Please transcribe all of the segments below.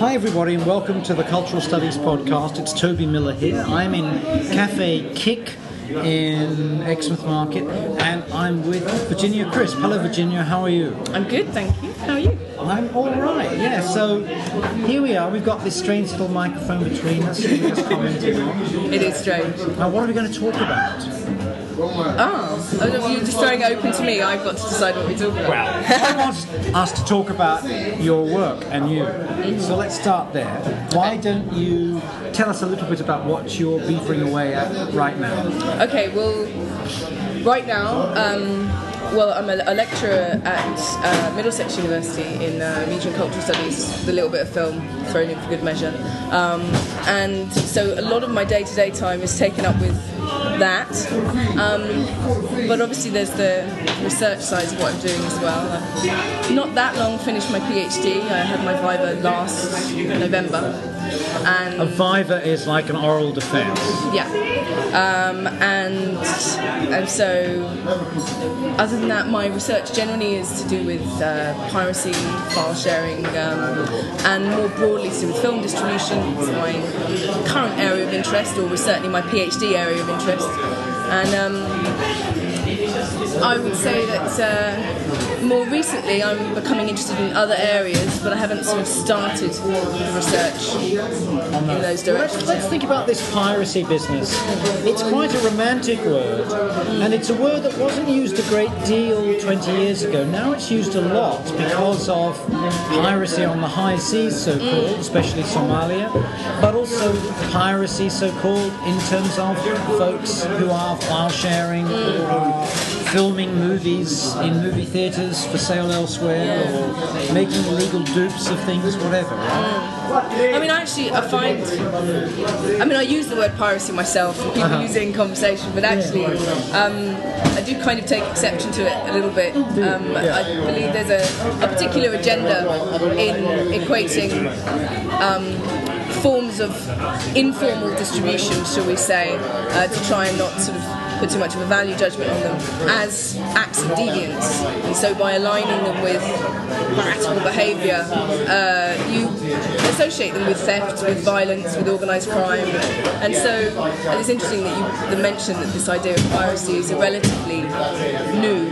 Hi, everybody, and welcome to the Cultural Studies Podcast. It's Toby Miller here. I'm in Cafe Kick in Exmouth Market, and I'm with Virginia Crisp. Hello, Virginia, how are you? I'm good, thank you. How are you? I'm all right, yeah. So here we are. We've got this strange little microphone between us. We just commented on. It is strange. Now, what are we going to talk about? Oh, oh, you're just throwing it open to me. I've got to decide what we talk about. Well, I want us to talk about your work and you. So let's start there. Why don't you tell us a little bit about what you're beavering away at right now? Okay, well, right now, um, well, I'm a, a lecturer at uh, Middlesex University in uh, Media and Cultural Studies, with a little bit of film thrown in for good measure. Um, and so a lot of my day to day time is taken up with that. Um, but obviously, there's the research side of what I'm doing as well. I've not that long finished my PhD. I had my Viva last November. And A viva is like an oral defense. yeah, um, and and so other than that, my research generally is to do with uh, piracy, file sharing, um, and more broadly to with film distribution. It's my current area of interest, or certainly my PhD area of interest, and. Um, I would say that uh, more recently I'm becoming interested in other areas, but I haven't sort of started the research in those Well, let's, directions. let's think about this piracy business. It's quite a romantic word, and it's a word that wasn't used a great deal 20 years ago. Now it's used a lot because of piracy on the high seas, so called, especially Somalia, but also piracy, so called, in terms of folks who are file sharing or are filming movies in movie theatres for sale elsewhere or making illegal dupes of things, whatever. Right? I mean, actually, I find. I mean, I use the word piracy myself, and people use it in conversation, but actually, um, I do kind of take exception to it a little bit. Um, I believe there's a, a particular agenda in equating um, forms of informal distribution, shall we say, uh, to try and not sort of put too much of a value judgment on them as acts of deviance. And so by aligning them with piratical behaviour, uh, you associate them with theft, with violence, with organised crime. And so it's interesting that you mentioned that this idea of piracy is a relatively new,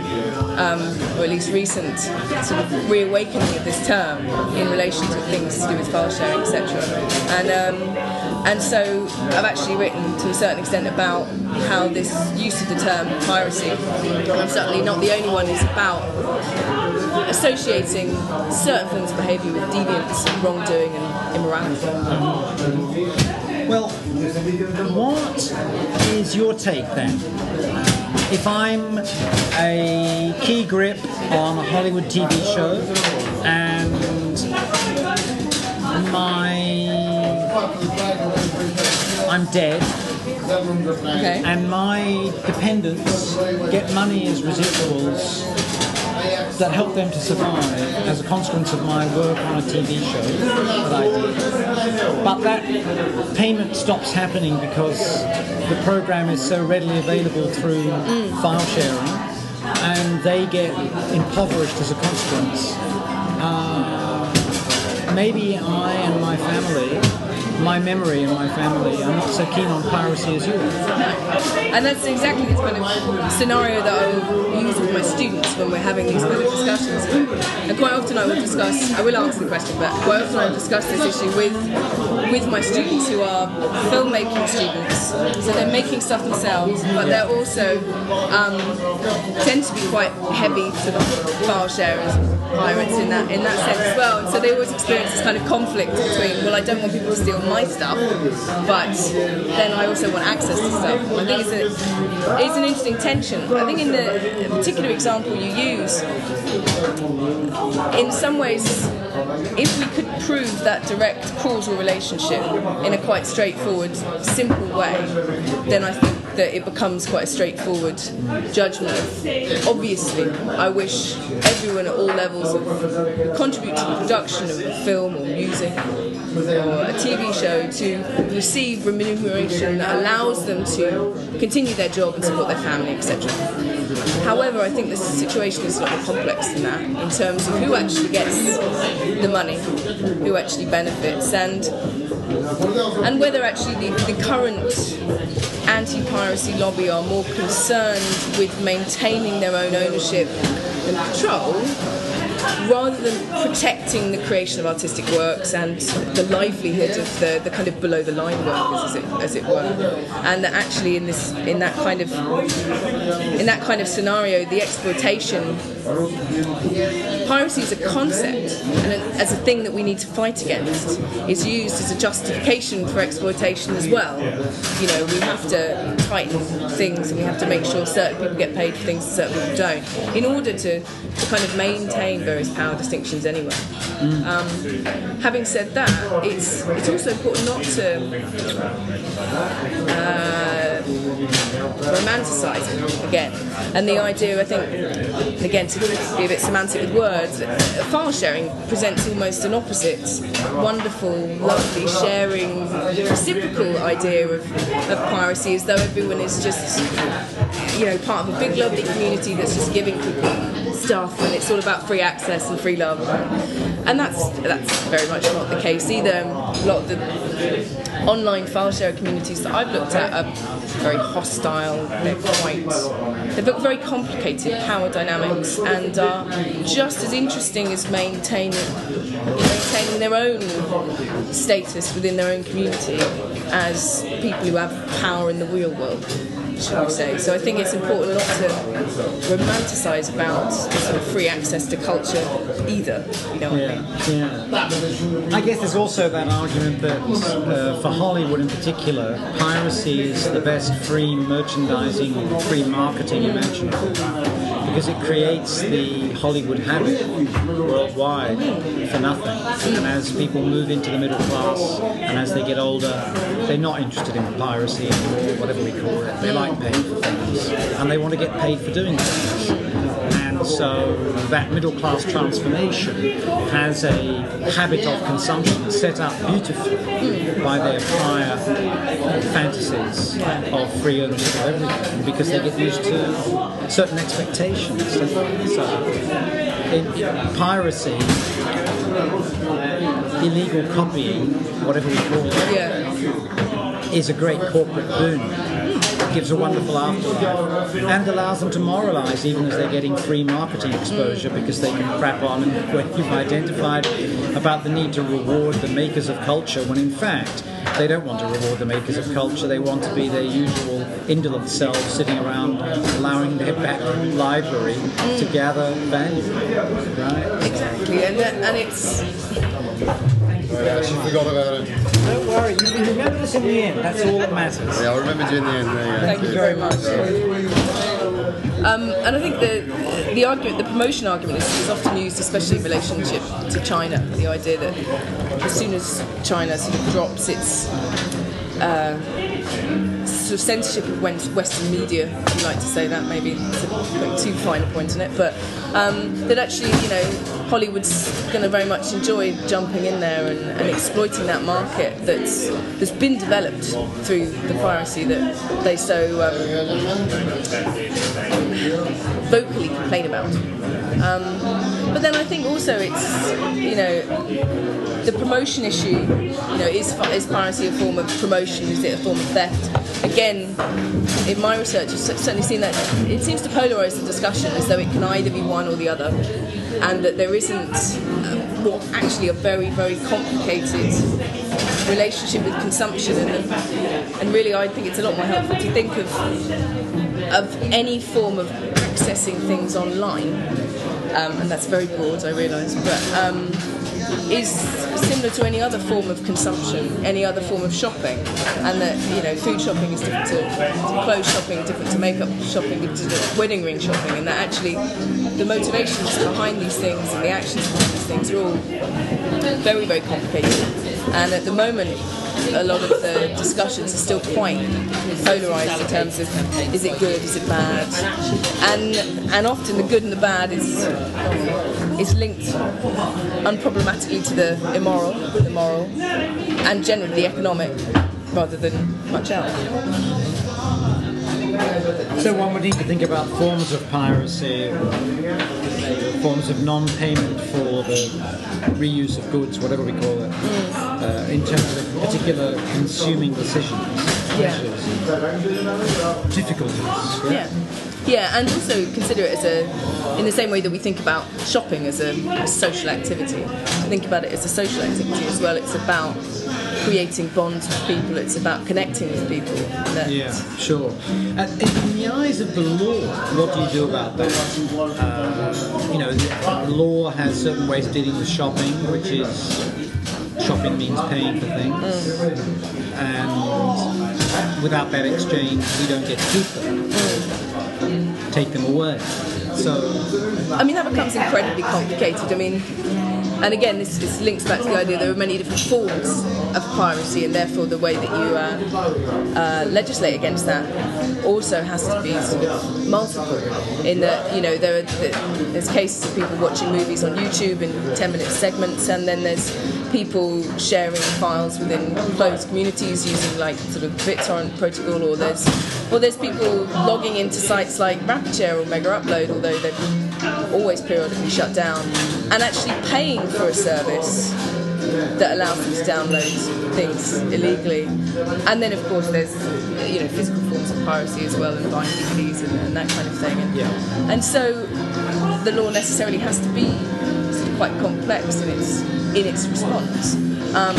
um, or at least recent, sort of reawakening of this term in relation to things to do with file sharing, etc. And um, and so I've actually written to a certain extent about how this use of the term piracy, and I'm certainly not the only one, is about associating certain forms of behaviour with deviance, wrongdoing, and immorality. Well, what is your take then? If I'm a key grip on a Hollywood TV show and my I'm dead Okay. and my dependents get money as residuals that help them to survive as a consequence of my work on a TV show that I did. But that payment stops happening because the program is so readily available through file sharing and they get impoverished as a consequence. Uh, maybe I and my family, my memory and my family, are not so keen on piracy as you are. And that's exactly the kind of scenario that I will use with my students when we're having these kind of discussions. And quite often I will discuss, I will answer the question, but quite often I will discuss this issue with with my students who are filmmaking students. So they're making stuff themselves, but they're also um, tend to be quite heavy sort of file sharers, pirates in that in that sense as well. And so they always experience this kind of conflict between, well, I don't want people to steal my stuff, but then I also want access to stuff. I think it's, a, it's an interesting tension. I think in the particular example you use, in some ways, if we could prove that direct causal relationship in a quite straightforward, simple way, then I think that it becomes quite a straightforward judgment. Obviously, I wish everyone at all levels of contribute to the production of a film or music or a TV show to receive remuneration that allows them to continue their job and support their family, etc. However, I think the situation is a lot more complex than that in terms of who actually gets the money, who actually benefits, and and whether actually the, the current anti-piracy lobby are more concerned with maintaining their own ownership and control rather than protecting the creation of artistic works and the livelihood of the, the kind of below the line workers as it, as it were. And that actually in this in that kind of in that kind of scenario the exploitation piracy as a concept and as a thing that we need to fight against. Is used as a justification for exploitation as well. You know we have to tighten things and we have to make sure certain people get paid for things and certain people don't. In order to, to kind of maintain various power distinctions anyway. Mm. Um, having said that, it's it's also important not to uh, romanticize it again. And the idea, I think, again to be a bit semantic with words, file sharing presents almost an opposite, wonderful, lovely, sharing, reciprocal idea of, of piracy, as though everyone is just you know part of a big lovely community that's just giving people stuff and it's all about free access and free love. And that's that's very much not the case either. A lot of the online file share communities that I've looked at are very hostile they're quite they've got very complicated power dynamics and are just as interesting as maintaining maintaining their own status within their own community as people who have power in the real world shall we say. So I think it's important not to romanticise about sort of free access to culture either. You know yeah, I mean? Yeah. I guess there's also that argument that uh, for Hollywood in particular, piracy is the best free merchandising, free marketing imaginable because it creates the Hollywood habit worldwide for nothing. And as people move into the middle class and as they get older, they're not interested in piracy or whatever we call it. They like paying for things and they want to get paid for doing things. So that middle class transformation has a habit of consumption set up beautifully by their prior fantasies of free ownership of everything because they get used to certain expectations. So, in, in piracy, illegal copying, whatever we call it, yeah. is a great corporate boon gives a wonderful afterlife. And allows them to moralise even as they're getting free marketing exposure because they can crap on and when you've identified about the need to reward the makers of culture when in fact they don't want to reward the makers of culture. They want to be their usual indolent selves sitting around allowing their back library to gather value right? Exactly. And, uh, and it's forgot about it. Don't worry, you can remember this in the end. That's all that matters. Yeah, I remember you in the end. Yeah, Thank you very much. Um, and I think the the argument, the promotion argument, is, is, often used, especially in relationship to China. The idea that as soon as China sort of drops its uh, sort of censorship of Western media, if you like to say that, maybe it's a, like too fine a point on it, but um, that actually, you know, Hollywood's going to very much enjoy jumping in there and, and, exploiting that market that's that's been developed through the piracy that they so um, vocally complain about. Um, but then I think also it's you know the promotion issue. You know, is is piracy a form of promotion? Is it a form of theft? Again, in my research, I've certainly seen that it seems to polarise the discussion as though it can either be one or the other and that there isn't uh, actually a very, very complicated relationship with consumption. And, and really, I think it's a lot more helpful to think of, of any form of accessing things online. Um, and that's very broad, I realise, but um, is similar to any other form of consumption, any other form of shopping, and that you know food shopping is different to, to clothes shopping, different to makeup shopping, different to wedding ring shopping, and that actually the motivations behind these things and the actions behind these things are all very very complicated. And at the moment, a lot of the discussions are still quite polarized in terms of is it good, is it bad, and and often the good and the bad is is linked unproblematically to the immoral, the moral, and generally the economic, rather than much else. So one would need to think about forms of piracy, forms of non-payment for the reuse of goods, whatever we call it, uh, in terms of particular consuming decisions, Yeah. difficulties. Yeah. Yeah, and also consider it as a, in the same way that we think about shopping as a, a social activity. Think about it as a social activity as well. It's about creating bonds with people. It's about connecting with people. That, Yeah, sure. In the eyes of the law, what do you do about that? Uh, you know, the law has certain ways of dealing with shopping, which is shopping means paying for things, and without that exchange, we don't get to keep them, take them away. So, I mean, that becomes incredibly complicated. I mean, and again, this, this links back to the idea there are many different forms of piracy, and therefore the way that you uh, uh, legislate against that also has to be sort of multiple. In that, you know, there are there's cases of people watching movies on YouTube in 10-minute segments, and then there's people sharing files within closed communities using like sort of BitTorrent protocol, or there's or there's people logging into sites like RapidShare or Megaupload, although they've always periodically shut down, and actually paying for a service that allows them to download things illegally. And then, of course, there's you know physical forms of piracy as well, and buying DVDs and, and that kind of thing. And, Yeah. and so the law necessarily has to be sort of quite complex in its in its response. Um,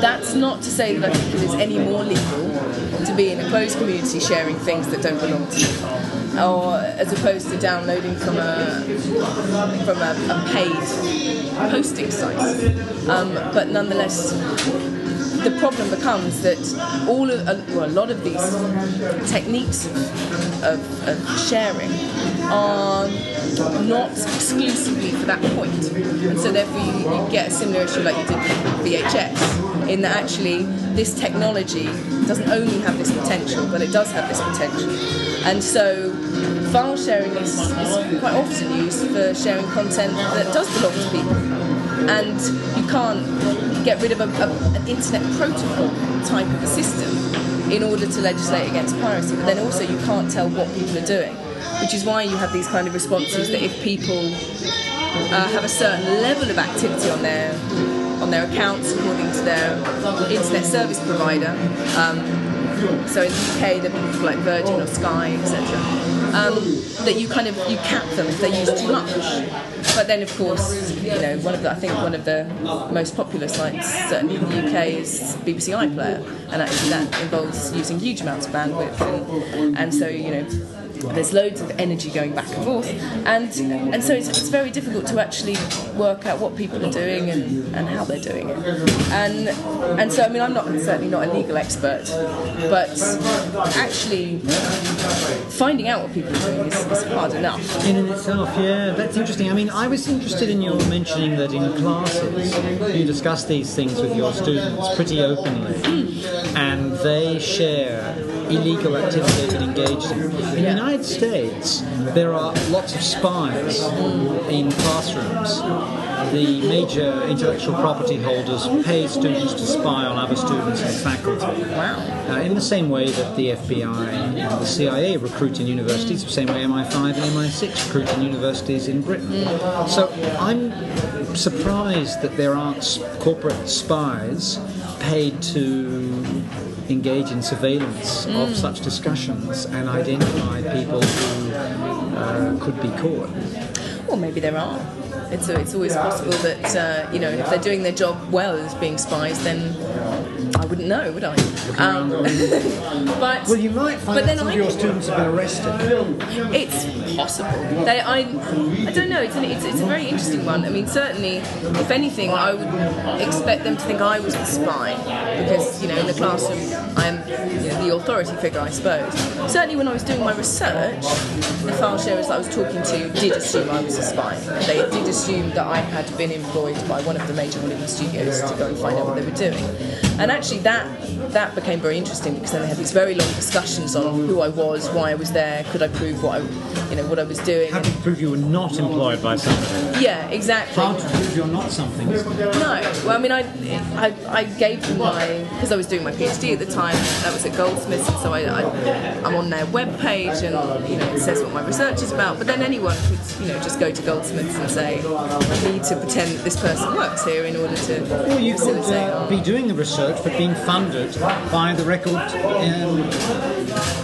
that's not to say that I think it is any more legal to be in a closed community sharing things that don't belong to you, or as opposed to downloading from a from a, a paid hosting site. Um, but nonetheless, the problem becomes that all of, uh, well, a lot of these techniques of, of sharing are not exclusively for that point. and so therefore you, you get a similar issue like you did with VHS, in that actually this technology doesn't only have this potential, but it does have this potential, and so file sharing is, is quite often used for sharing content that does belong to people and you can't get rid of a, a, an internet protocol type of a system in order to legislate against piracy. But then also you can't tell what people are doing, which is why you have these kind of responses that if people uh, have a certain level of activity on their on their accounts according to their internet service provider. Um, so in the UK, there are people like Virgin or Sky, etc. Um, that you kind of you cap them if they use too much. But then, of course, you know one of the I think one of the most popular sites certainly in the UK is BBC iPlayer, and actually that involves using huge amounts of bandwidth, and, and so you know there's loads of energy going back and forth, and and so it's, it's very difficult to actually work out what people are doing and, and how they're doing it, and and so I mean I'm not certainly not a legal expert, but actually finding out what people are doing is, is hard enough. In and itself, yeah, that's interesting. I mean, I was interested in your mentioning that in classes you discuss these things with your students pretty openly, hmm. and they share illegal activity they've been engaged in. In the United States, there are lots of spies in classrooms. The major intellectual property holders pay students to spy on other students and faculty. Wow. Uh, in the same way that the FBI and the CIA recruit in universities, the same way MI5 and MI6 recruit in universities in Britain. So I'm surprised that there aren't corporate spies paid to engage in surveillance of such discussions and identify people who uh, could be caught. Well, maybe there are. It's, it's always possible that uh, you know if they're doing their job well as being spies, then I wouldn't know, would I? Um, but Well, you might find But then some I of your students have been arrested. It's possible. They, I, I don't know. It's, an, it's, it's a very interesting one. I mean, certainly, if anything, I would expect them to think I was the spy because you know in the classroom I'm you know, the authority figure, I suppose. Certainly, when I was doing my research, the file sharers that I was talking to did assume I was a spy. They did assume that I had been employed by one of the major Hollywood studios to go and find out what they were doing. And actually, that that became very interesting because then they had these very long discussions on who I was, why I was there, could I prove what I, you know, what I was doing. How to prove you were not employed by somebody? Yeah, exactly. How to prove you're not something? No, well, I mean, I, I, I gave them my because I was doing my PhD at the time. That was at Goldsmiths, and so I, I, I'm on their webpage, and you know, it says what my research is about. But then anyone could, you know, just go to Goldsmiths and say, I need to pretend that this person works here in order to Or you could uh, be doing the research but being funded by the Record um,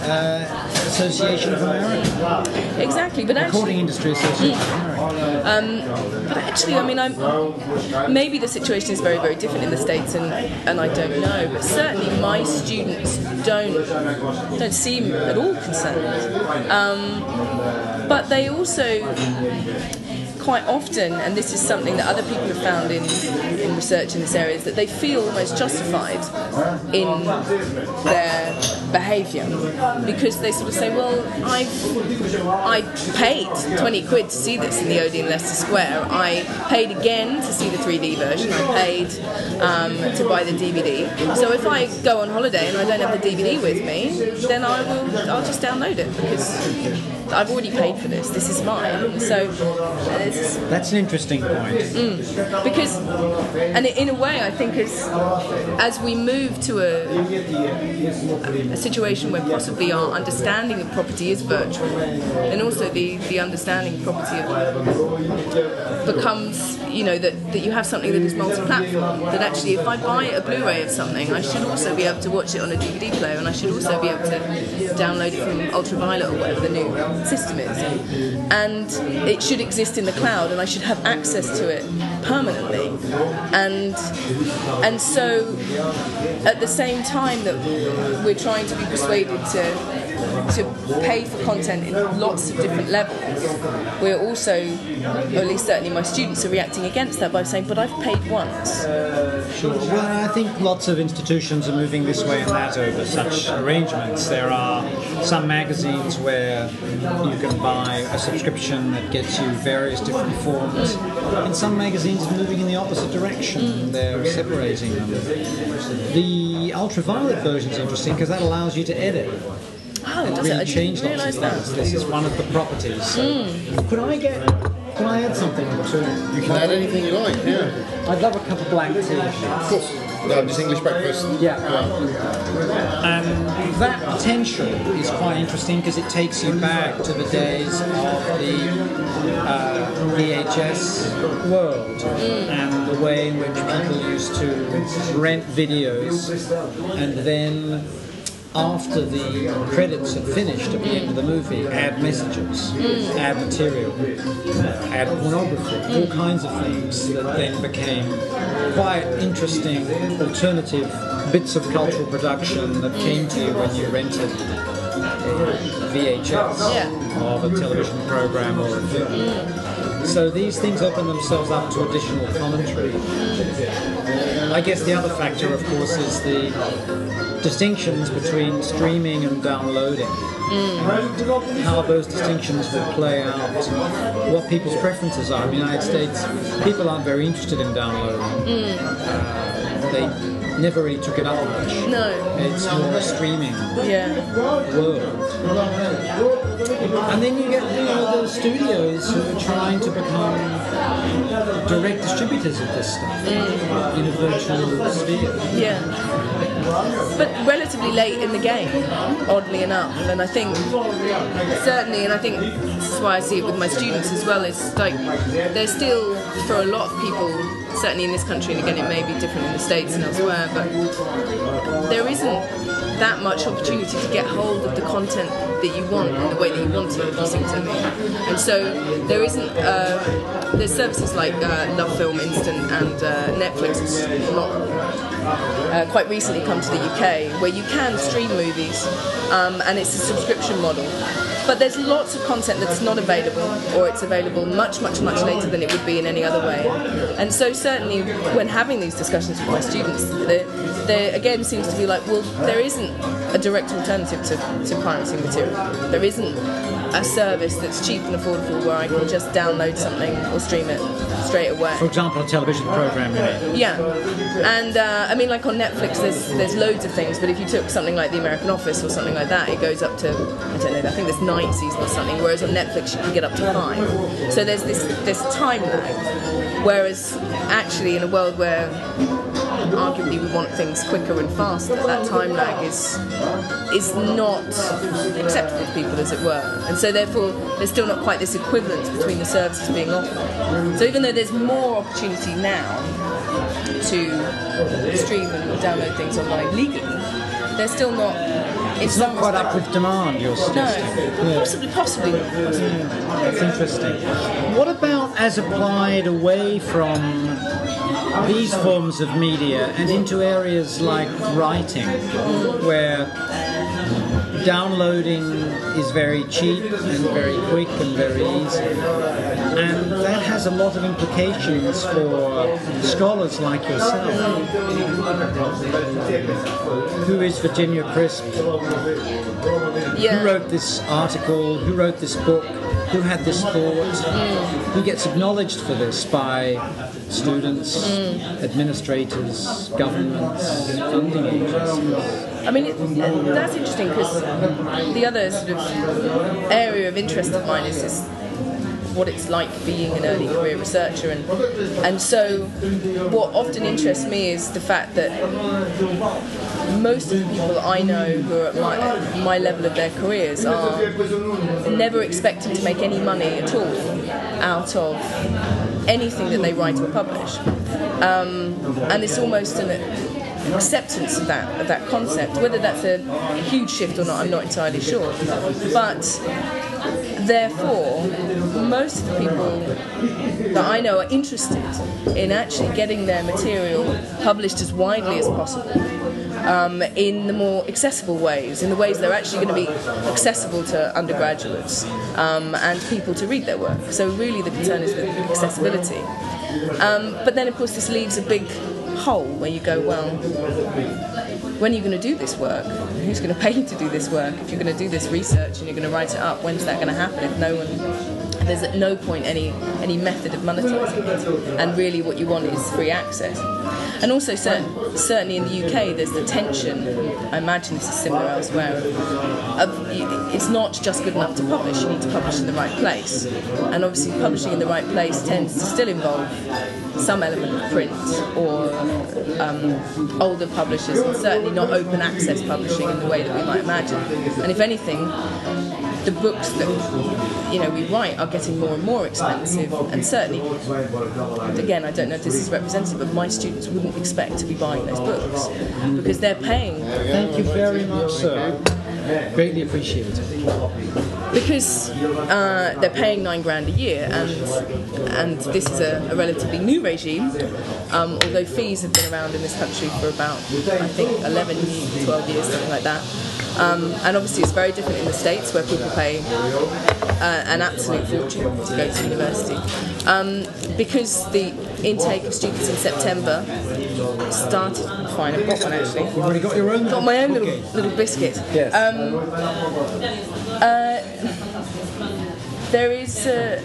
uh, Association of America, exactly, but Recording actually, Industry Association of America. but actually, I mean, I'm maybe the situation is very, very different in the states, and, and I don't know. But certainly, my students don't don't seem at all concerned. Um, but they also quite often, and this is something that other people have found in, in research in this area, is that they feel almost justified in their behaviour because they sort of say, well, I've, I paid 20 quid to see this in the Odeon Leicester Square. I paid again to see the 3D version. I paid um, to buy the DVD. So if I go on holiday and I don't have the DVD with me, then I will, I'll just download it because I've already paid for this. This is mine. So it's, That's an interesting point. Mm. because, and in a way, I think as as we move to a, a situation where possibly our understanding of property is virtual, and also the the understanding of property of becomes, you know, that, that you have something that is multi-platform. That actually, if I buy a Blu-ray of something, I should also be able to watch it on a DVD player, and I should also be able to download it from Ultraviolet or whatever the new system is. And it should exist in the cloud, and I should have access to it permanently. And and so, at the same time that we're trying to be persuaded to to pay for content in lots of different levels, we're also, or at least certainly my students are reacting against that by saying, "But I've paid once." Sure. Well, I think lots of institutions are moving this way and that over such arrangements. There are some magazines where you can buy a subscription that gets you various different forms, and some magazines are moving in the opposite direction. Mm. They're separating them. The ultraviolet version is interesting because that allows you to edit. Oh, does it? really I change didn't lots of realise things. that. This is one of the properties. So hmm. Could I get? Can I add something to? You can add anything you like, yeah. I'd love a cup of black tea. Of course. No, just English breakfast. Yeah. And um, that potential is quite interesting because it takes you back to the days of the uh, VHS world hmm. and the way in which people used to rent videos and then after the credits had finished at the end of the movie, add messages, mm. add material, add pornography, all kinds of things that then became quite interesting alternative bits of cultural production that came to you when you rented a VHS Yeah. of a television program or a film. Mm. So these things open themselves up to additional commentary. Mm. I guess the other factor, of course, is the distinctions between streaming and downloading. And how those distinctions will play out, what people's preferences are. In the United States, people aren't very interested in downloading. Uh, they never really took it up much. No. It's more a streaming Yeah. world. And then you get you know, the studios who are trying to become direct distributors of this stuff mm. in a virtual sphere. Yeah. But relatively late in the game, oddly enough. And I think, certainly, and I think this is why I see it with my students as well, is like they're still, for a lot of people, certainly in this country, and again it may be different in the States and elsewhere, but there isn't that much opportunity to get hold of the content that you want in the way that you want it, if you see what. And so there isn't, uh, there's services like uh, LoveFilm Instant and uh, Netflix not uh, quite recently come to the UK where you can stream movies um, and it's a subscription model. But there's lots of content that's not available, or it's available much, much, much later than it would be in any other way. And so, certainly, when having these discussions with my students, there, there again seems to be like, well, there isn't a direct alternative to, to pirating material. There isn't a service that's cheap and affordable where I can just download something or stream it straight away. For example, a television program, mean? Yeah, and uh, I mean, like on Netflix, there's there's loads of things. But if you took something like The American Office or something like that, it goes up to I don't know. I think there's nine seasons or something. Whereas on Netflix, you can get up to five. So there's this this time lag. Whereas actually, in a world where arguably we want things quicker and faster, that time lag is is not acceptable to people, as it were. And so therefore, there's still not quite this equivalence between the services being offered. So even though there's more opportunity now to stream and download things online legally, there's still not. It's not quite up with demand, you're No, suggesting. possibly, possibly not. That's interesting. What about as applied away from these forms of media and into areas like writing, where downloading is very cheap and very quick and very easy? And that has a lot of implications for scholars like yourself. Who is Virginia Crisp? Yeah. Who wrote this article? Who wrote this book? Who had this thought? Mm. Who gets acknowledged for this by students, mm. administrators, governments, funding agencies? I mean, it, that's interesting because the other sort of area of interest of mine is, is what it's like being an early career researcher, and and so what often interests me is the fact that most of the people I know who are at my, my level of their careers are never expecting to make any money at all out of anything that they write or publish, um, and it's almost an acceptance of that of that concept. Whether that's a huge shift or not, I'm not entirely sure. But therefore, most of the people that I know are interested in actually getting their material published as widely as possible. Um, in the more accessible ways, in the ways they're actually going to be accessible to undergraduates um, and people to read their work. So, really, the concern is with accessibility. Um, but then, of course, this leaves a big hole where you go, well, when are you going to do this work? Who's going to pay you to do this work? If you're going to do this research and you're going to write it up, when's that going to happen? If no one there's at no point any any method of monetizing it, and really what you want is free access. And also, certain, certainly in the UK, there's the tension. I imagine this is similar elsewhere. Of, it's not just good enough to publish; you need to publish in the right place. And obviously, publishing in the right place tends to still involve some element of print or um, older publishers, and certainly not open access publishing in the way that we might imagine. And if anything, the books that you know we write are getting more and more expensive, and certainly, again, I don't know if this is representative, but my students wouldn't expect to be buying those books because they're paying Thank you very much, sir. Greatly appreciated. because uh, they're paying nine grand a year, and and this is a, a relatively new regime. Um, although fees have been around in this country for about I think 11, 12 years, something like that. Um, and obviously, it's very different in the states where people pay uh, an absolute fortune to go to university. Um, because the intake of students in September started. Fine, I've got one actually. You've already got your own. Got my own little little biscuit. Yes. Um, uh, there is a,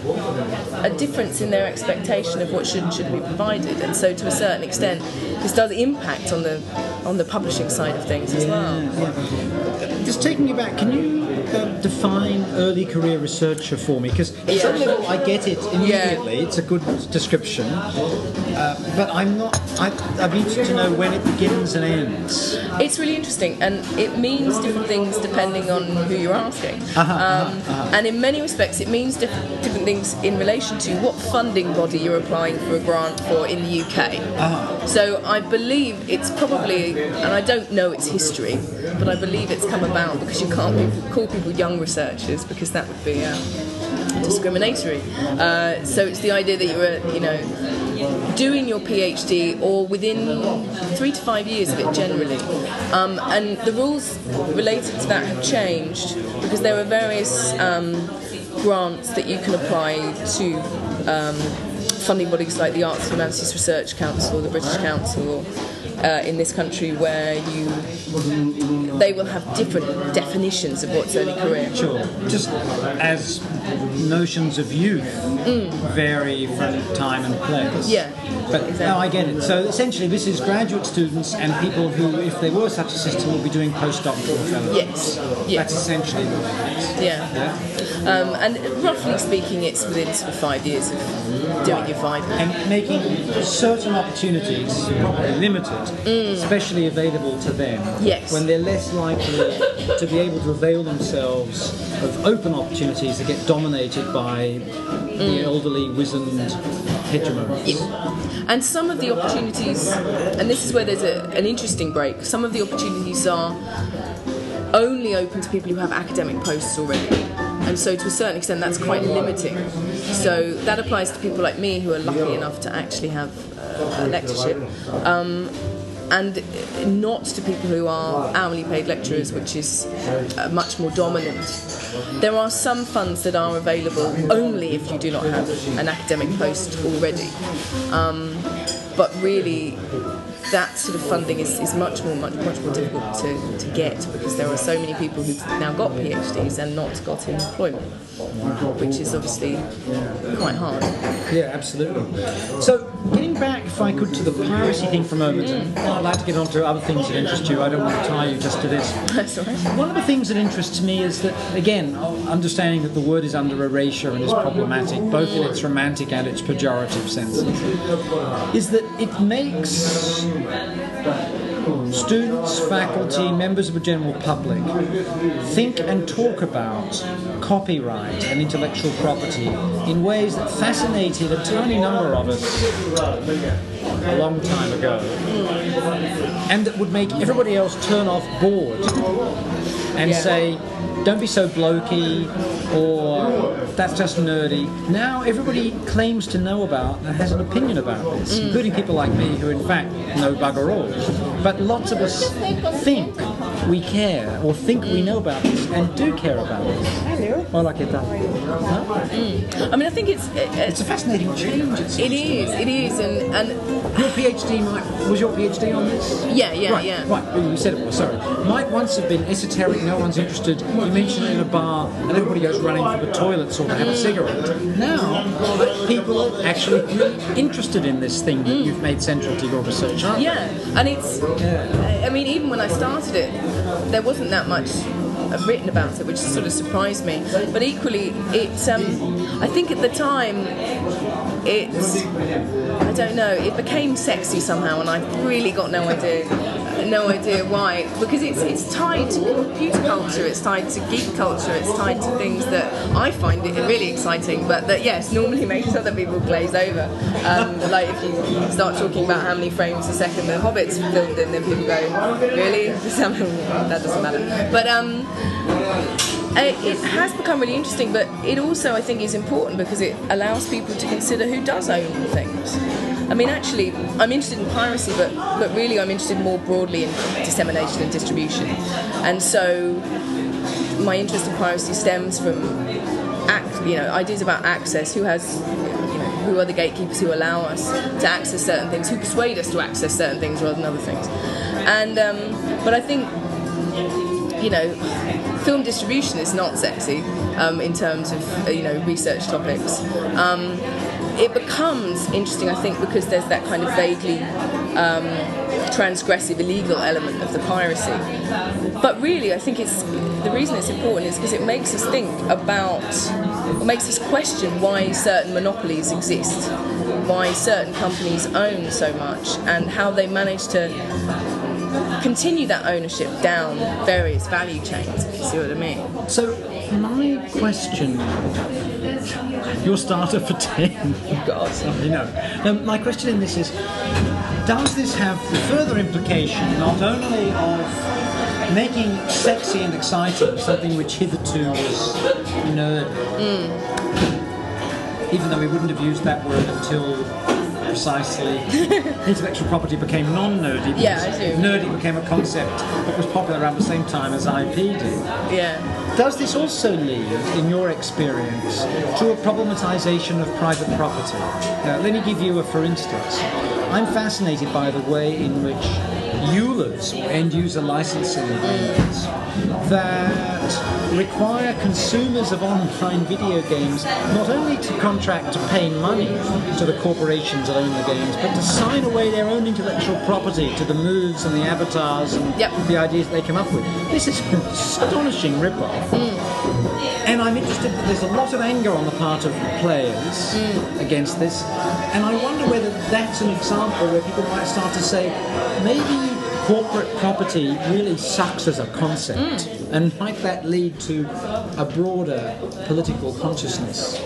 a difference in their expectation of what should and shouldn't be provided, and so to a certain extent, this does impact on the on the publishing side of things as well. Just taking you back, can you um, define early career researcher for me? Because at some level I get it immediately. It's a good description, uh, but I'm not. I, I'm interested to know when it begins and ends. It's really interesting, and it means different things depending on who you're asking. um, And in many respects, it means different, different things in relation to what funding body you're applying for a grant for in the UK. So I believe it's probably, and I don't know its history, but I believe it's come about because you can't be, call people young researchers because that would be. Uh, discriminatory. Uh, so it's the idea that you're, you know, doing your PhD or within three to five years of it generally. Um, and the rules related to that have changed because there are various um, grants that you can apply to. Um, funding bodies like the Arts and Humanities Research Council, the British Council, uh, in this country where you they will have different definitions of what's early career. Sure. Just as notions of youth vary from time and place. Yeah, But exactly. no, I get it. So essentially, this is graduate students and people who, if there were such a system, would be doing postdoctoral fellowships. Yes, yes. That's essentially what it is. Yeah. Yeah. Um, and roughly speaking, it's within sort of five years of doing your five. And making certain opportunities limited, especially available to them. Mm. Yes. When they're less likely to be able to avail themselves of open opportunities that get dominated by Mm. the elderly, wizened hegemons. And some of the opportunities, and this is where there's a, an interesting break, some of the opportunities are only open to people who have academic posts already. And so, to a certain extent, that's quite limiting. So, that applies to people like me who are lucky enough to actually have uh, a lectureship. Um, and not to people who are hourly paid lecturers, which is uh, much more dominant. There are some funds that are available only if you do not have an academic post already. Um, but really, that sort of funding is, is much more much much more difficult to, to get because there are so many people who've now got PhDs and not got employment, which is obviously quite hard. Yeah, absolutely. So, getting back, if I could, to the piracy thing for a moment, mm. and I'd like to get on to other things that interest you. I don't want to tie you just to this. That's all right. One of the things that interests me is that, again, understanding that the word is under erasure and is problematic, both in its romantic and its pejorative senses, is that it makes students, faculty, members of the general public think and talk about copyright and intellectual property in ways that fascinated a tiny number of us a long time ago and that would make everybody else turn off bored and say, don't be so blokey, or that's just nerdy. Now everybody claims to know about and has an opinion about this, mm. including people like me who, in fact, know bugger all. But lots of us think we care, or think we know about this, and do care about this. Hola, ¿qué tal? Huh? Mm. I mean, I think it's it, It's a fascinating change. It's, it is it is, and and Your PhD might was your PhD on this? yeah yeah right, yeah. Right, well, you said it was, sorry. Might once have been esoteric, no one's interested. You mention it in a bar, and everybody goes running for the toilets or to have a cigarette. Now, people are actually interested in this thing that you've made central to your research, aren't they? Yeah, and it's. I mean, even when I started it, there wasn't that much uh, written about it, which sort of surprised me. But equally, it's. Um, I think at the time, it's. I don't know. It became sexy somehow, and I really got no idea. No idea why, because it's it's tied to computer culture, it's tied to geek culture, it's tied to things that I find it really exciting, but that yes, normally makes other people glaze over. Um, like if you start talking about how many frames a second the Hobbit's filmed in, then people go, really? that doesn't matter. But um, it it has become really interesting, but it also, I think, is important because it allows people to consider who does own things. I mean, actually, I'm interested in piracy, but, but really, I'm interested more broadly in dissemination and distribution. And so, my interest in piracy stems from act, you know, ideas about access. Who has, you know, who are the gatekeepers who allow us to access certain things? Who persuade us to access certain things rather than other things? And um, but I think you know, film distribution is not sexy um, in terms of you know research topics. Um, it becomes interesting, I think, because there's that kind of vaguely um, transgressive, illegal element of the piracy. But really, I think it's the reason it's important is because it makes us think about, it makes us question why certain monopolies exist, why certain companies own so much, and how they manage to continue that ownership down various value chains, if you see what I mean. So, my question, your starter for 10. God. you know. Um, my question in this is Does this have the further implication not only of making sexy and exciting something which hitherto was nerd? Even though we wouldn't have used that word until precisely intellectual property became non nerdy. Yeah, I do. Nerdy became a concept that was popular around the same time as IP did. Yeah. Does this also lead, in your experience, to a problematization of private property? Now, let me give you a for instance. I'm fascinated by the way in which EULAs, or end user licensing agreements, that require consumers of online video games not only to contract to pay money to the corporations that own the games, but to sign away their own intellectual property to the moves and the avatars and Yep. the ideas they come up with. This is an astonishing rip-off. Hmm. And I'm interested that there's a lot of anger on the part of players hmm. against this. And I wonder whether that's an example where people might start to say, maybe corporate property really sucks as a concept. Mm. And might that lead to a broader political consciousness?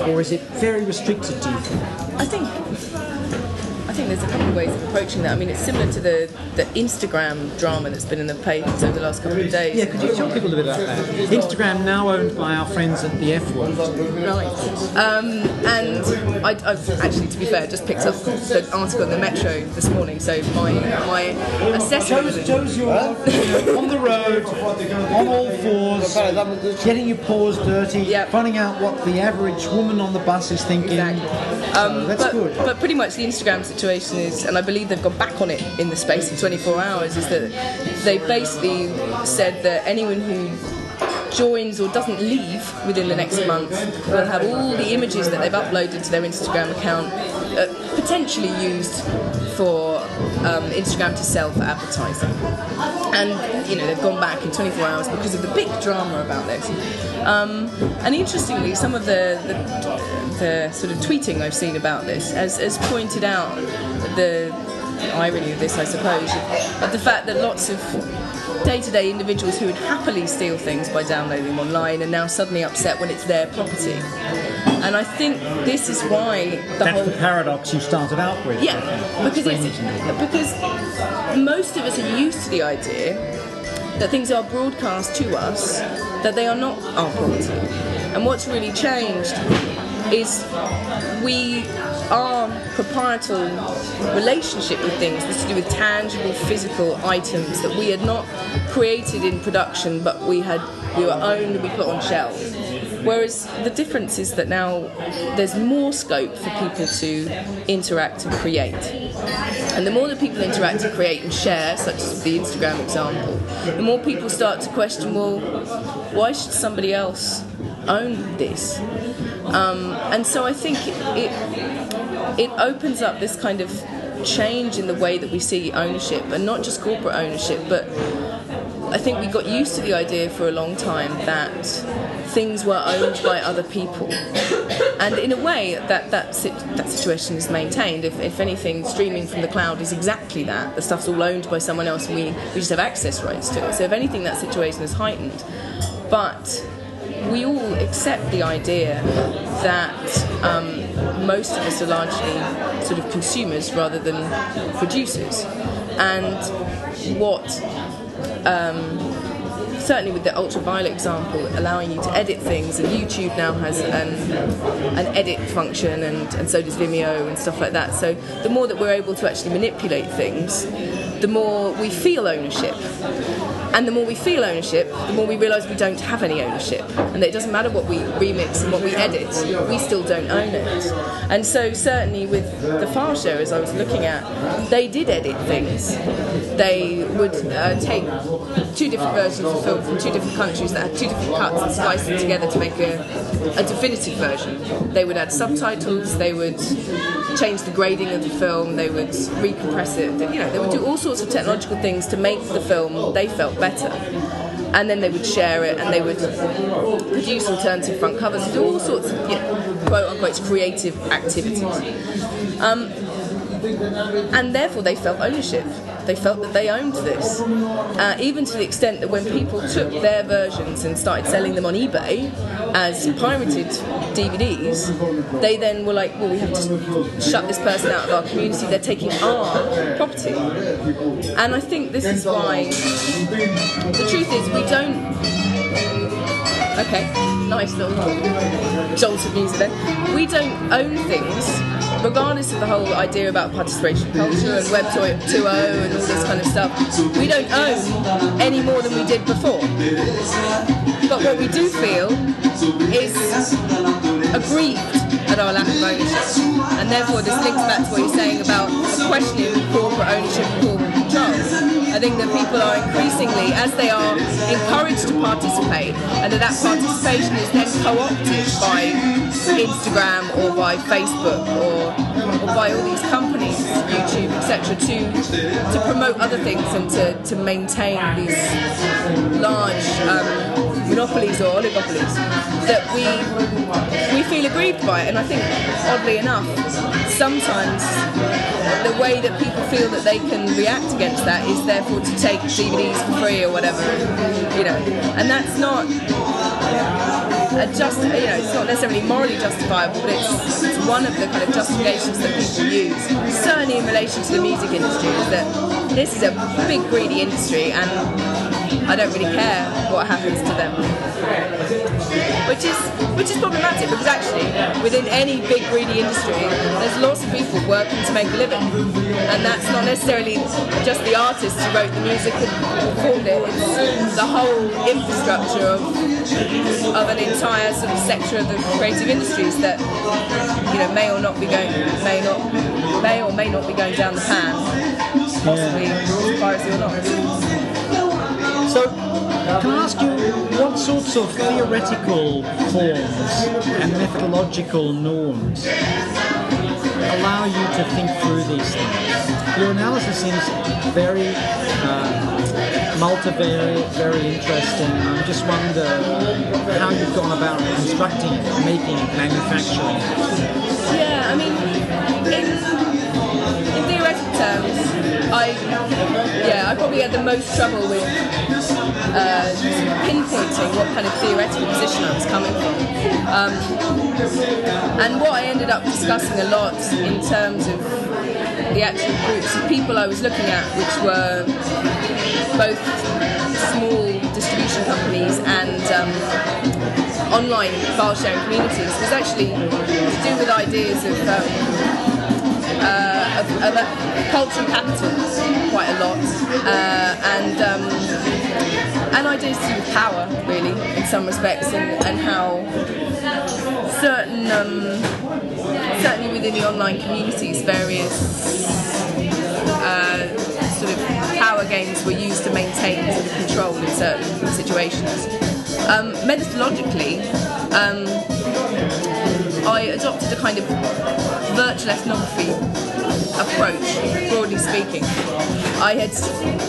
Or is it very restricted, do you think? I think I think there's a couple of ways of approaching that. I mean, it's similar to the, the Instagram drama that's been in the papers over the last couple of days. Yeah, could you tell people a bit about that? Instagram now owned by our friends at the F Word. Right. Um, and I, I've actually, to be fair, just picked up the article in the Metro this morning, so my my assessment of Joe's, it. On the road, on all fours, getting your paws dirty, Yep. finding out what the average woman on the bus is thinking. Exactly. So that's but, good. but pretty much the Instagram situation is, and I believe they've gone back on it in the space of 24 hours, is that they basically said that anyone who joins or doesn't leave within the next month will have all the images that they've uploaded to their Instagram account uh, potentially used for um, Instagram to sell for advertising. And you know they've gone back in 24 hours because of the big drama about this. Um, and interestingly, some of the, the the sort of tweeting I've seen about this has, has pointed out the irony of this, I suppose, of the fact that lots of day-to-day individuals who would happily steal things by downloading them online are now suddenly upset when it's their property. And I think this is why the That's whole the paradox you started out with. yeah, because it's it to me. because most of us are used to the idea that things are broadcast to us, that they are not our property. And what's really changed is we our proprietal relationship with things was to do with tangible physical items that we had not created in production but we had we were owned and we put on shelves. Whereas the difference is that now there's more scope for people to interact and create. And the more that people interact and create and share, such as the Instagram example, the more people start to question, well, why should somebody else own this? Um, and so I think it, it it opens up this kind of change in the way that we see ownership, and not just corporate ownership, but I think we got used to the idea for a long time that things were owned by other people, and in a way that that that situation is maintained. If, if anything, streaming from the cloud is exactly that. The stuff's all owned by someone else, and we we just have access rights to it. So if anything, that situation is heightened, but we all accept the idea that um, most of us are largely sort of consumers rather than producers. And what, um, certainly with the ultraviolet example, allowing you to edit things, and YouTube now has an, an edit function, and, and so does Vimeo and stuff like that. So the more that we're able to actually manipulate things, the more we feel ownership. And the more we feel ownership, the more we realise we don't have any ownership. And that it doesn't matter what we remix and what we edit, we still don't own it. And so, certainly with the Far Show, as I was looking at, they did edit things. They would uh, take two different versions of film from two different countries that had two different cuts and spliced them together to make a, a definitive version. They would add subtitles, they would change the grading of the film, they would recompress it, you know, they would do all sorts of technological things to make the film they felt better. And then they would share it and they would produce alternative front covers, do all sorts of you know, quote unquote creative activities. Um, and therefore they felt ownership. They felt that they owned this, uh, even to the extent that when people took their versions and started selling them on eBay as pirated DVDs, they then were like, "Well, we have to shut this person out of our community. They're taking our property." And I think this is why the truth is we don't Okay, nice little jolt of music there. We don't own things, regardless of the whole idea about participation culture and Web 2.0 and all this kind of stuff. We don't own any more than we did before. But what we do feel is aggrieved at our lack of ownership. And therefore, this links back to what you're saying about questioning corporate ownership corporate think that people are increasingly, as they are encouraged to participate, and that that participation is then co-opted by Instagram or by Facebook or, or by all these companies, YouTube, etc., to to promote other things and to, to maintain these large um, monopolies or oligopolies that we we feel aggrieved by it. And I think, oddly enough, sometimes the way that people feel that they can react against that is therefore to take DVDs for free or whatever, you know. And that's not just, you know, it's not necessarily morally justifiable, but it's, it's one of the kind of justifications that people use, certainly in relation to the music industry, is that this is a big greedy industry and I don't really care what happens to them. Which is which is problematic because actually within any big greedy industry there's lots of people working to make a living. And that's not necessarily just the artists who wrote the music and performed it, it's the whole infrastructure of of an entire sort of sector of the creative industries that you know may or not be going may not may or may not be going down the pan possibly piracy or not. So, can I ask you what sorts of theoretical forms and methodological norms allow you to think through these things? Your analysis seems very uh, multivariate, very interesting. I just wonder how you've gone about constructing making manufacturing. Yeah, I mean, I yeah, I probably had the most trouble with uh, pinpointing what kind of theoretical position I was coming from. Um, and what I ended up discussing a lot in terms of the actual groups of people I was looking at, which were both small distribution companies and um, online file sharing communities, was actually to do with ideas of um, uh, of, of cultural capital quite a lot, uh, and um, and ideas to do with power, really, in some respects, and, and how certain um, certainly within the online communities, various uh, sort of power games were used to maintain sort of control in certain situations. Um, methodologically, um, I adopted a kind of virtual ethnography approach, broadly speaking. I had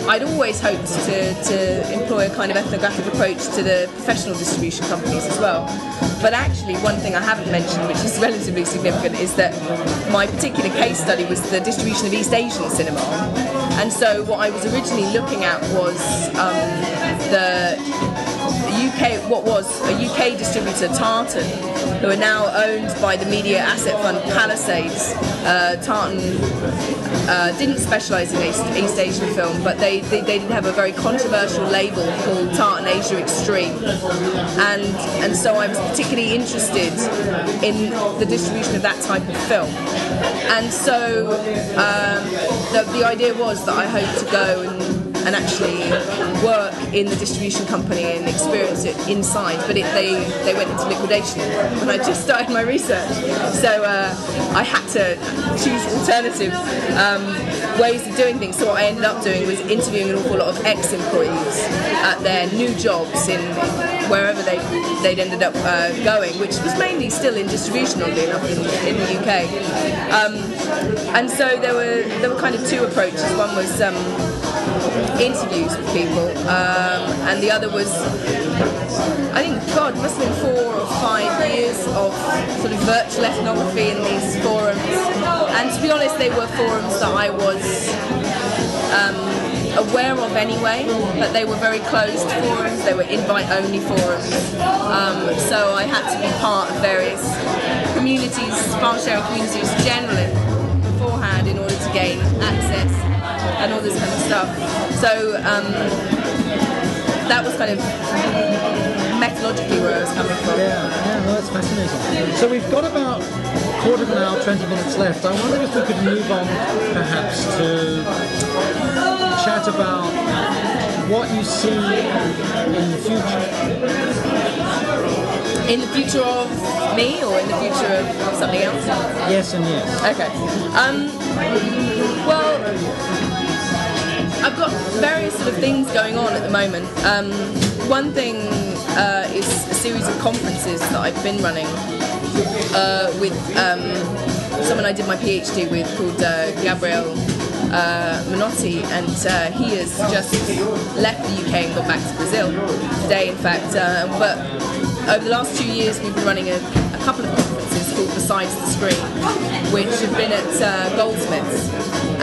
I'd always hoped to, to employ a kind of ethnographic approach to the professional distribution companies as well. But actually, one thing I haven't mentioned, which is relatively significant, is that my particular case study was the distribution of East Asian cinema. And so, what I was originally looking at was um, the UK, what was a UK distributor, Tartan, who are now owned by the media asset fund Palisades. Uh, Tartan uh, didn't specialise in East, East, Asian film, but they, they, they, did have a very controversial label called Tartan Asia Extreme. And, and so I was particularly interested in the distribution of that type of film. And so um, the, the idea was that I hoped to go and and actually work in the distribution company and experience it inside. But it, they they went into liquidation when I just started my research, so uh, I had to choose alternative um, ways of doing things. So what I ended up doing was interviewing an awful lot of ex-employees at their new jobs in wherever they they'd ended up uh, going, which was mainly still in distribution, oddly enough, in, in the UK. Um, and so there were there were kind of two approaches. One was um, interviews with people, um, and the other was, I think, God, must have been four or five years of sort of virtual ethnography in these forums. And to be honest, they were forums that I was. Um, aware of anyway, but they were very closed forums, they were invite only forums. Um, so I had to be part of various communities, file sharing communities generally beforehand in order to gain access and all this kind of stuff. So um, that was kind of methodologically where I was coming from. Yeah, yeah, no, that's fascinating. So we've got about a quarter of an hour, 20 minutes left. I wonder if we could move on perhaps to chat about what you see in the future. In the future of me or in the future of something else? Yes and yes. Okay. Um, well, I've got various sort of things going on at the moment. Um, one thing uh, is a series of conferences that I've been running uh, with um, someone I did my PhD with called uh, Gabriel uh, Menotti, and uh, he has just left the UK and gone back to Brazil today, in fact. Uh, but over the last two years, we've been running a, a couple of conferences called Besides the Screen, which have been at uh, Goldsmiths.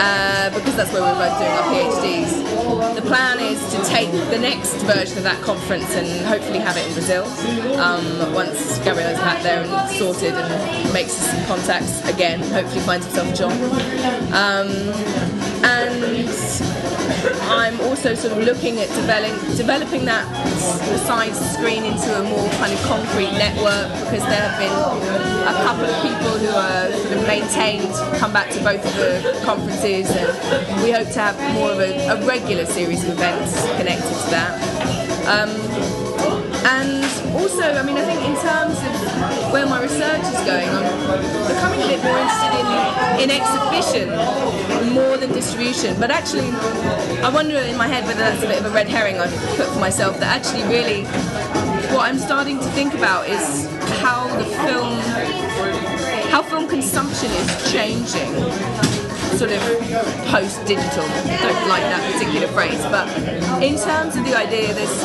Uh, because that's where we're both doing our PhDs. The plan is to take the next version of that conference and hopefully have it in Brazil um, once Gabriel is back there and sorted and makes some contacts again. Hopefully finds himself a job. Um, and I'm also sort of looking at developing developing that besides screen into a more kind of concrete network because there have been a couple of people who are sort of maintained come back to both of the conferences and we hope to have more of a, a regular series of events connected to that. Um, and also, I mean, I think in terms of where my research is going, I'm becoming a bit more interested in, in exhibition more than distribution. But actually, I wonder in my head whether that's a bit of a red herring I've put for myself. That actually, really, what I'm starting to think about is how the film, how film consumption is changing sort of post-digital. Don't like that particular phrase, but in terms of the idea, there's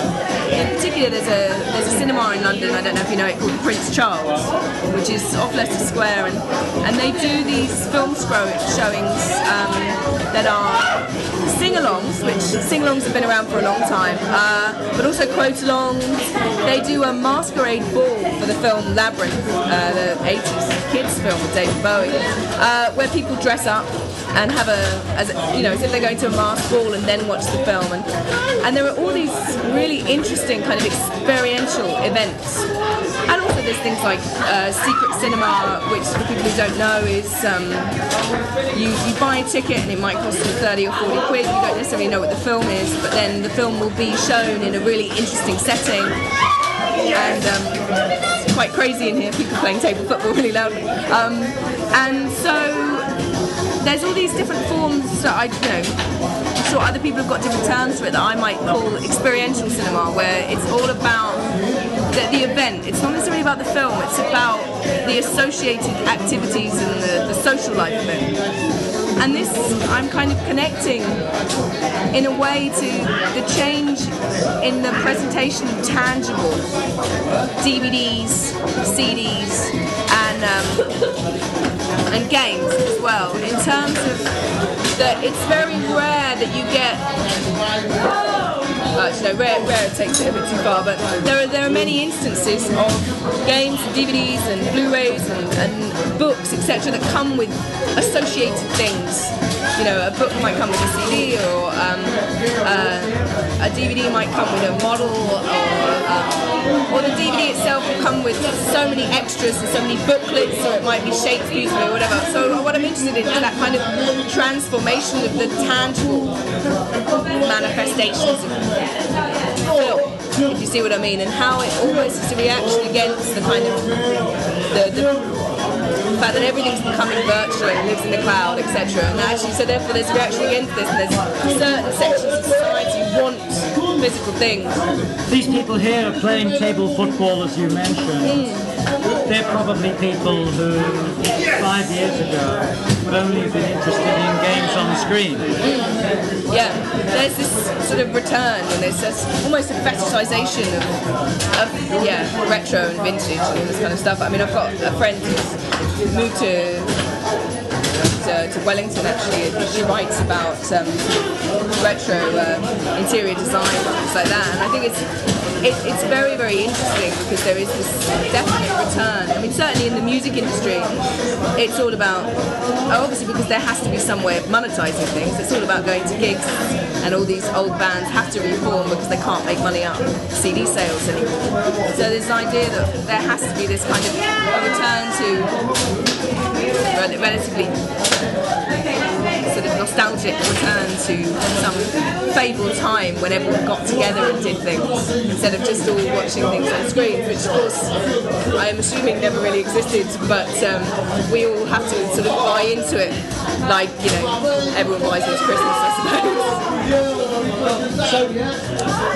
in particular there's a there's a cinema in London. I don't know if you know it called Prince Charles, which is off Leicester Square, and and they do these film showings um, that are sing-alongs, which sing-alongs have been around for a long time, uh, but also quote-alongs. They do a masquerade ball for the film Labyrinth, uh, the 80s kids film with David Bowie, uh, where people dress up and have a, as you know, as if they're going to a masked ball and then watch the film. And, and there are all these really interesting kind of experiential events. And also there's things like uh, secret cinema, which for people who don't know is um, you, you buy a ticket and it might cost you 30 or 40 quid. You don't necessarily know what the film is, but then the film will be shown in a really interesting setting. And um, it's quite crazy in here, people playing table football really loudly. Um, and so there's all these different forms that I, you know, sure other people have got different terms for it that I might call experiential cinema, where it's all about the, the event. It's not necessarily about the film, it's about the associated activities and the, the social life of it. And this, I'm kind of connecting in a way to the change in the presentation of tangible DVDs, CDs, and um, and games as well. In terms of that, it's very rare that you get. Uh, no, rare, rare it takes it a bit too far, but there are there are many instances of games, DVDs, and Blu-rays and, and books, etc., that come with associated things you know, a book might come with a CD or um, uh, a DVD might come with a model or, um, or the DVD itself will come with so many extras and so many booklets or it might be beautifully or whatever. So what I'm interested in is that kind of transformation of the tangible manifestations of film if you see what I mean, and how it almost is a reaction against the kind of the, the fact that everything's becoming virtual and lives in the cloud, etc. And actually, so therefore, there's a reaction against this, and there's certain sections of society physical things. These people here are playing table football, as you mentioned. Mm. They're probably people who, five years ago, would only have been interested in games on the screen. Mm. Yeah, there's this sort of return, and there's this, almost a fetishization of, of, yeah, retro and vintage and all this kind of stuff. I mean, I've got a friend who's moved to, to, to Wellington actually. She writes about um, retro uh, interior design and things like that, and I think it's it, it's very very interesting because there is this definite return. I mean, certainly in the music industry, it's all about obviously because there has to be some way of monetizing things. It's all about going to gigs, and all these old bands have to reform because they can't make money out CD sales anymore. So there's an idea that there has to be this kind of return to relatively Thank you sort of nostalgic return to some fabled time when everyone got together and did things instead of just all watching things on screens, which of course I am assuming never really existed, but um, we all have to sort of buy into it, like you know everyone buys into Christmas, I suppose. So,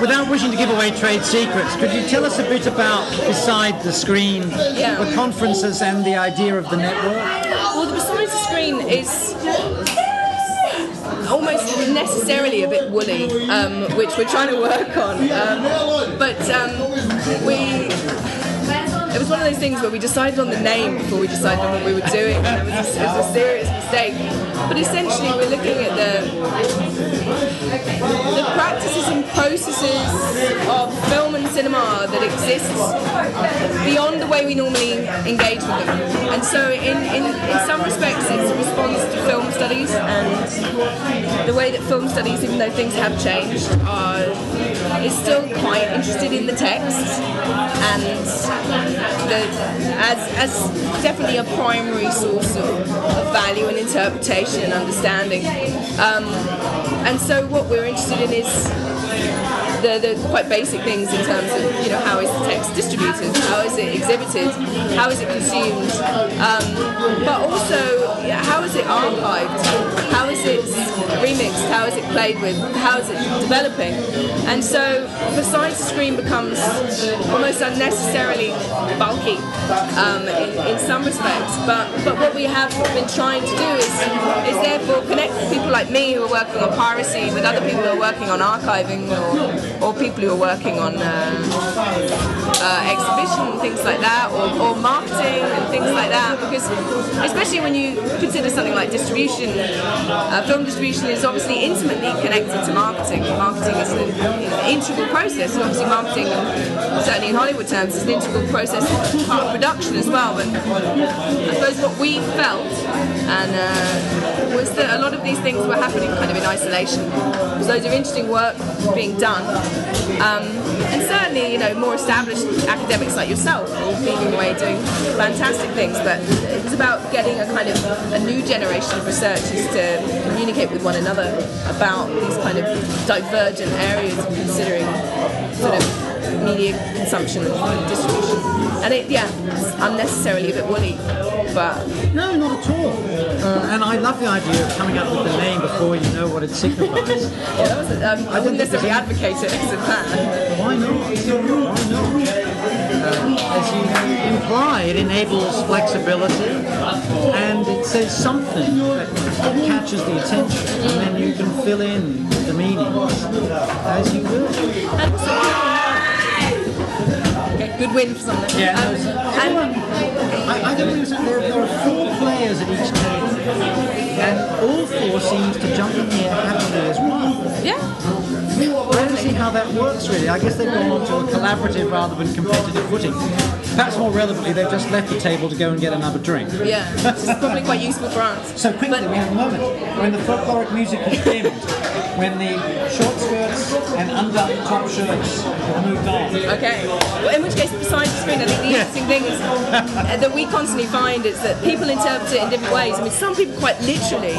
without wishing to give away trade secrets, could you tell us a bit about beside the screen, Yeah. the conferences and the idea of the network? Well, the besides the screen is almost necessarily a bit woolly, um, which we're trying to work on. Um, but um, we. It was one of those things where we decided on the name before we decided on what we were doing, and it was a, it was a serious mistake. But essentially, we're looking at the practices and processes of film and cinema that exists beyond the way we normally engage with them. And so, in, in, in some respects, it's a response to film studies and the way that film studies, even though things have changed, are is still quite interested in the text and the, as, as definitely a primary source of, of value and interpretation and understanding. Um, and so, what we're interested in is the, the quite basic things in terms of you know how is the text distributed, how is it exhibited, how is it consumed, um, but also yeah, how is it archived, how is it remixed, how is it played with, how is it developing, and so the science screen becomes almost unnecessarily bulky um, in, in some respects. But but what we have been trying to do is is therefore connect people like me who are working on piracy with other people who are working on archiving or or people who are working on uh, uh, exhibition things like that, or, or marketing and things like that. Because especially when you consider something like distribution, uh, film distribution is obviously intimately connected to marketing. Marketing is an, an integral process. And obviously, marketing, certainly in Hollywood terms, is an integral process part of production as well. But I suppose what we felt and uh, was that a lot of these things were happening kind of in isolation. There's loads of interesting work being done, um, and certainly you know more established academics like yourself leading the way doing fantastic things. But it was about getting a kind of a new generation of researchers to communicate with one another about these kind of divergent areas of considering sort of media consumption and distribution. And it, yeah, it's unnecessarily a bit woolly, but No, not at all. Uh, and I love the idea of coming up with the name before you know what it signifies. yeah, that was. Um, I, don't wouldn't necessarily advocate it as a plan. Why not? Why not? As you imply, it enables flexibility and it says something that catches the attention, and then you can fill in the meanings as you will. Good win for something. Yeah, Um, and I, I don't understand. There, there are four players at each table, and all four seems to jump in here happily as well. yeah, I don't see how that works really. I guess they've gone on to a collaborative rather than competitive footing. Perhaps more relevantly, they've just left the table to go and get another drink. yeah, which is probably quite useful for us. So quickly, But- we have a moment when the folkloric music is dimmed, when the short skirts and undone top shirts moved on. Okay. Well, in which case, besides the screen, I think the Yeah. interesting thing is uh, that we constantly find is that people interpret it in different ways. I mean, some people quite literally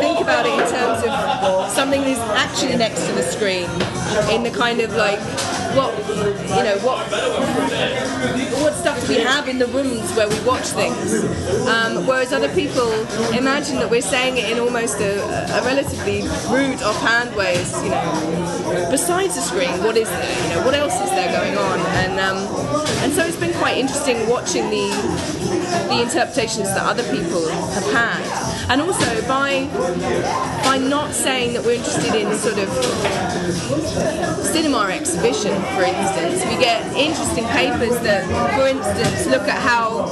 think about it in terms of something that's actually next to the screen, in the kind of like what you know what what stuff we have in the rooms where we watch things. Um, whereas other people imagine that we're saying it in almost a, a relatively rude, offhand way. As, you know, besides the screen, what is there? You know, what else is there going on? And um, and so it's been quite interesting watching the the interpretations that other people have had, and also by by not saying that we're interested in sort of cinema exhibition, for instance, we get interesting papers that, for instance, look at how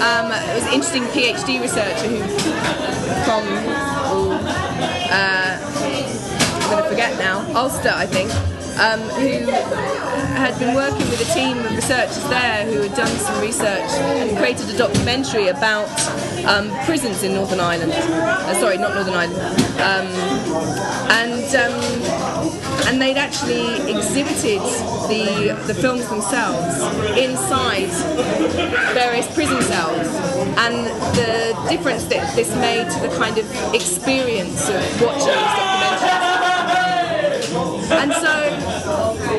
um, it was an interesting PhD researcher who from uh, I'm going to forget now Ulster, I think. Um, who had been working with a team of researchers there who had done some research and created a documentary about um, prisons in Northern Ireland. Uh, sorry, not Northern Ireland. Um, and um, and they'd actually exhibited the the films themselves inside various prison cells, and the difference that this made to the kind of experience of watching these documentaries. And so,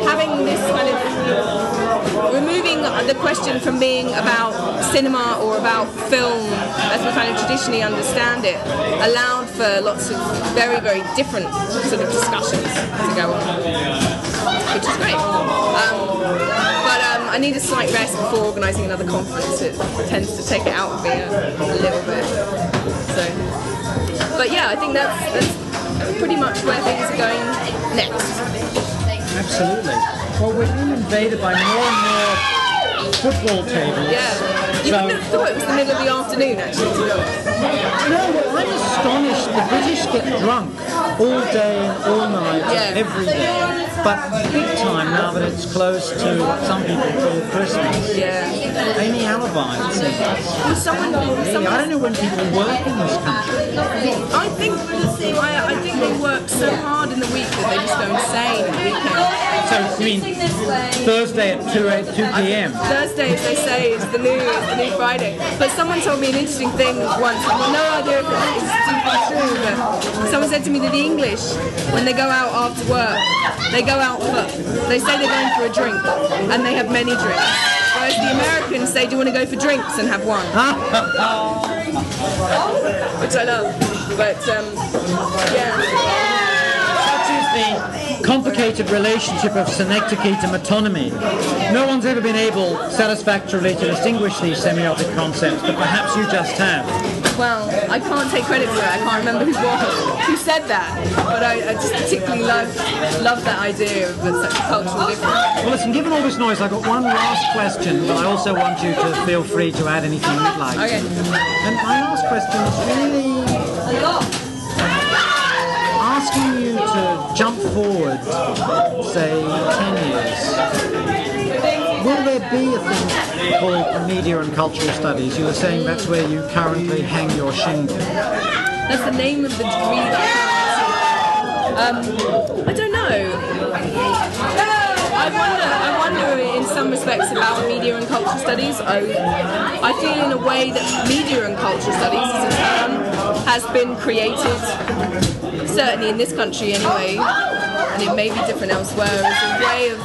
having this kind of removing the question from being about cinema or about film as we kind of traditionally understand it allowed for lots of very, very different sort of discussions to go on, which is great. Um, but um, I need a slight rest before organising another conference. It tends to take it out of me a, a little bit. So, but yeah, I think that's, that's pretty much where things are going next. Absolutely. Well, we're being invaded by more and more football tables. Yeah. You wouldn't have thought it was the middle of the afternoon, actually, to be honest. No, well, I'm astonished. The British get drunk all day and all night, Yeah. every day. But big time now that it's close to some people call Christmas. Yeah. Any alibi, it seems. Well, someone, someone I don't know when people work in this country. I think I, I think they work so hard in the week that they just go insane at the weekend. So, you mean Thursday at 2, 8, 2 p.m.? Thursday, as they say, is the new is Friday. But someone told me an interesting thing once. I have no idea if it's super true, but someone said to me that the English, when they go out after work, they go out for they say they're going for a drink and they have many drinks. Whereas the Americans say, "Do you want to go for drinks and have one?" Which I love. But um, yeah. Such is the complicated relationship of synecdoche to metonymy. No one's ever been able satisfactorily to distinguish these semiotic concepts, but perhaps you just have. Well, I can't take credit for it. I can't remember who was who said that, but I, I just particularly love love that idea of a cultural difference. Well, listen, given all this noise, I've got one last question, but I also want you to feel free to add anything you'd like. Okay. And my last question is really asking you to jump forward, say, 10 years. Will there be a thing called media and cultural studies? You were saying that's where you currently hang your shingle. That's the name of the degree um, I don't know. I wonder. I wonder in some respects about media and cultural studies. I, I feel in a way that media and cultural studies as a term has been created, certainly in this country anyway, and it may be different elsewhere, as a way of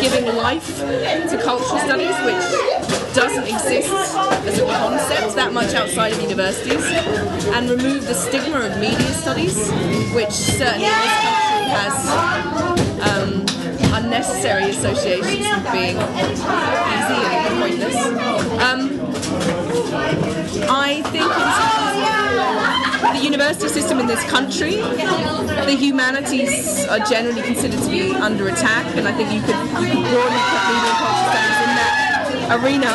giving life to cultural studies, which doesn't exist as a concept that much outside of universities, and remove the stigma of media studies, which certainly in this country has um, unnecessary associations with being easy and pointless. Um, I think in terms of the university system in this country, the humanities are generally considered to be under attack, and I think you could, you could broadly put media and studies in that arena.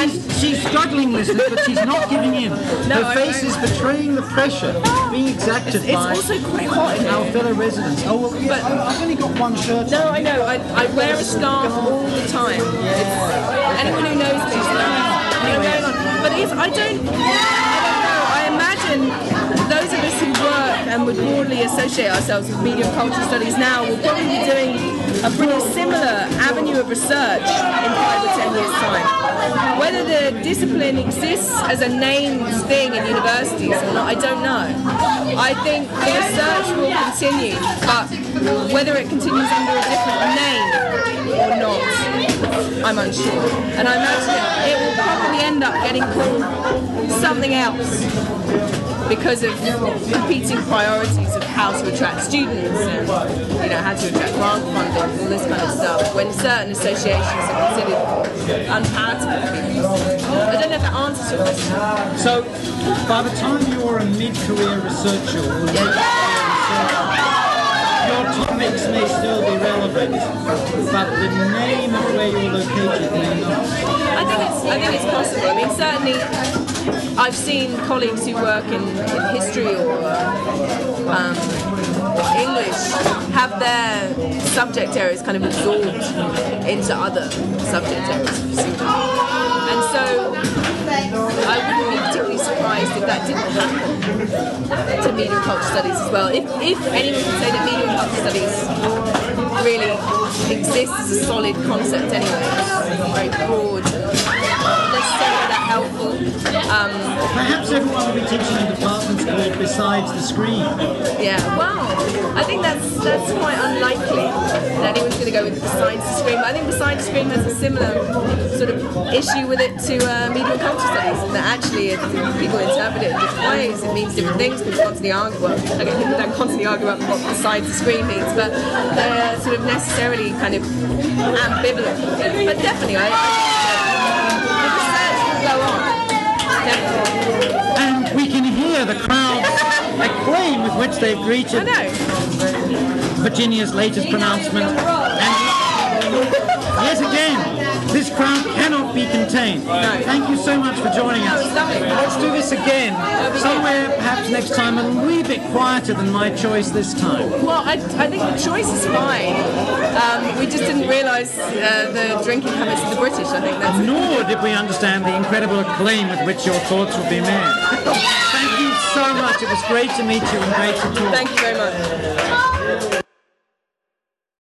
And She's struggling, listeners, but she's not giving in. No, Her face is betraying the pressure being exacted it's by also quite hot in our here. fellow residents. Oh, well, yeah, But- I've only got one shirt No, on. I know. I, I wear a scarf all the time. It's, anyone who knows me knows. But if I don't, I don't know. I imagine those of us who work and would broadly associate ourselves with media and cultural studies now will probably be doing a pretty similar avenue of research in five or ten years' time. Whether the discipline exists as a named thing in universities or not, I don't know. I think the research will continue, but whether it continues under a different name or not, I'm unsure. And I imagine it will probably end up getting called something else because of competing priorities of how to attract students and you know how to attract grant funding and all this kind of stuff when certain associations are considered unpalatable. I don't know if that answers your question. So, by the time you're a mid-career researcher researcher, topics may still be relevant, but the name of where you're located may not. I think it's I think it's possible. I mean certainly I've seen colleagues who work in, in history or um, English have their subject areas kind of absorbed into other subject areas. And so I wouldn't be particularly surprised if that didn't happen to media and culture studies as well. If, if anyone can say that media and culture studies really exists as a solid concept anyway, it's very broad, not necessarily that helpful. Um, Perhaps everyone will be teaching in called Besides the Screen. Yeah, well, I think that's that's quite unlikely that anyone's going to go with besides the screen. But I think besides the screen has a similar sort of issue with it to uh, media and culture studies, and that actually it, people interpret it in different ways. It means different things. People constantly argue. Well, okay, people don't constantly argue about what besides the screen means, but they're sort of necessarily kind of ambivalent. But definitely, I, I uh, the research will go on. Definitely. And we can hear the crowd's acclaim with which they've greeted. Virginia's latest pronouncement. And yet again, this crowd cannot be contained. Thank you so much for joining us. That was lovely. Let's do this again. Somewhere, perhaps next time, a wee bit quieter than my choice this time. Well, I, I think the choice is fine. Um, we just didn't realise uh, the drinking habits of the British. I think that's Nor did we understand the incredible acclaim with which your thoughts would be made. So much. It was great to meet you and great to talk. Thank you very much.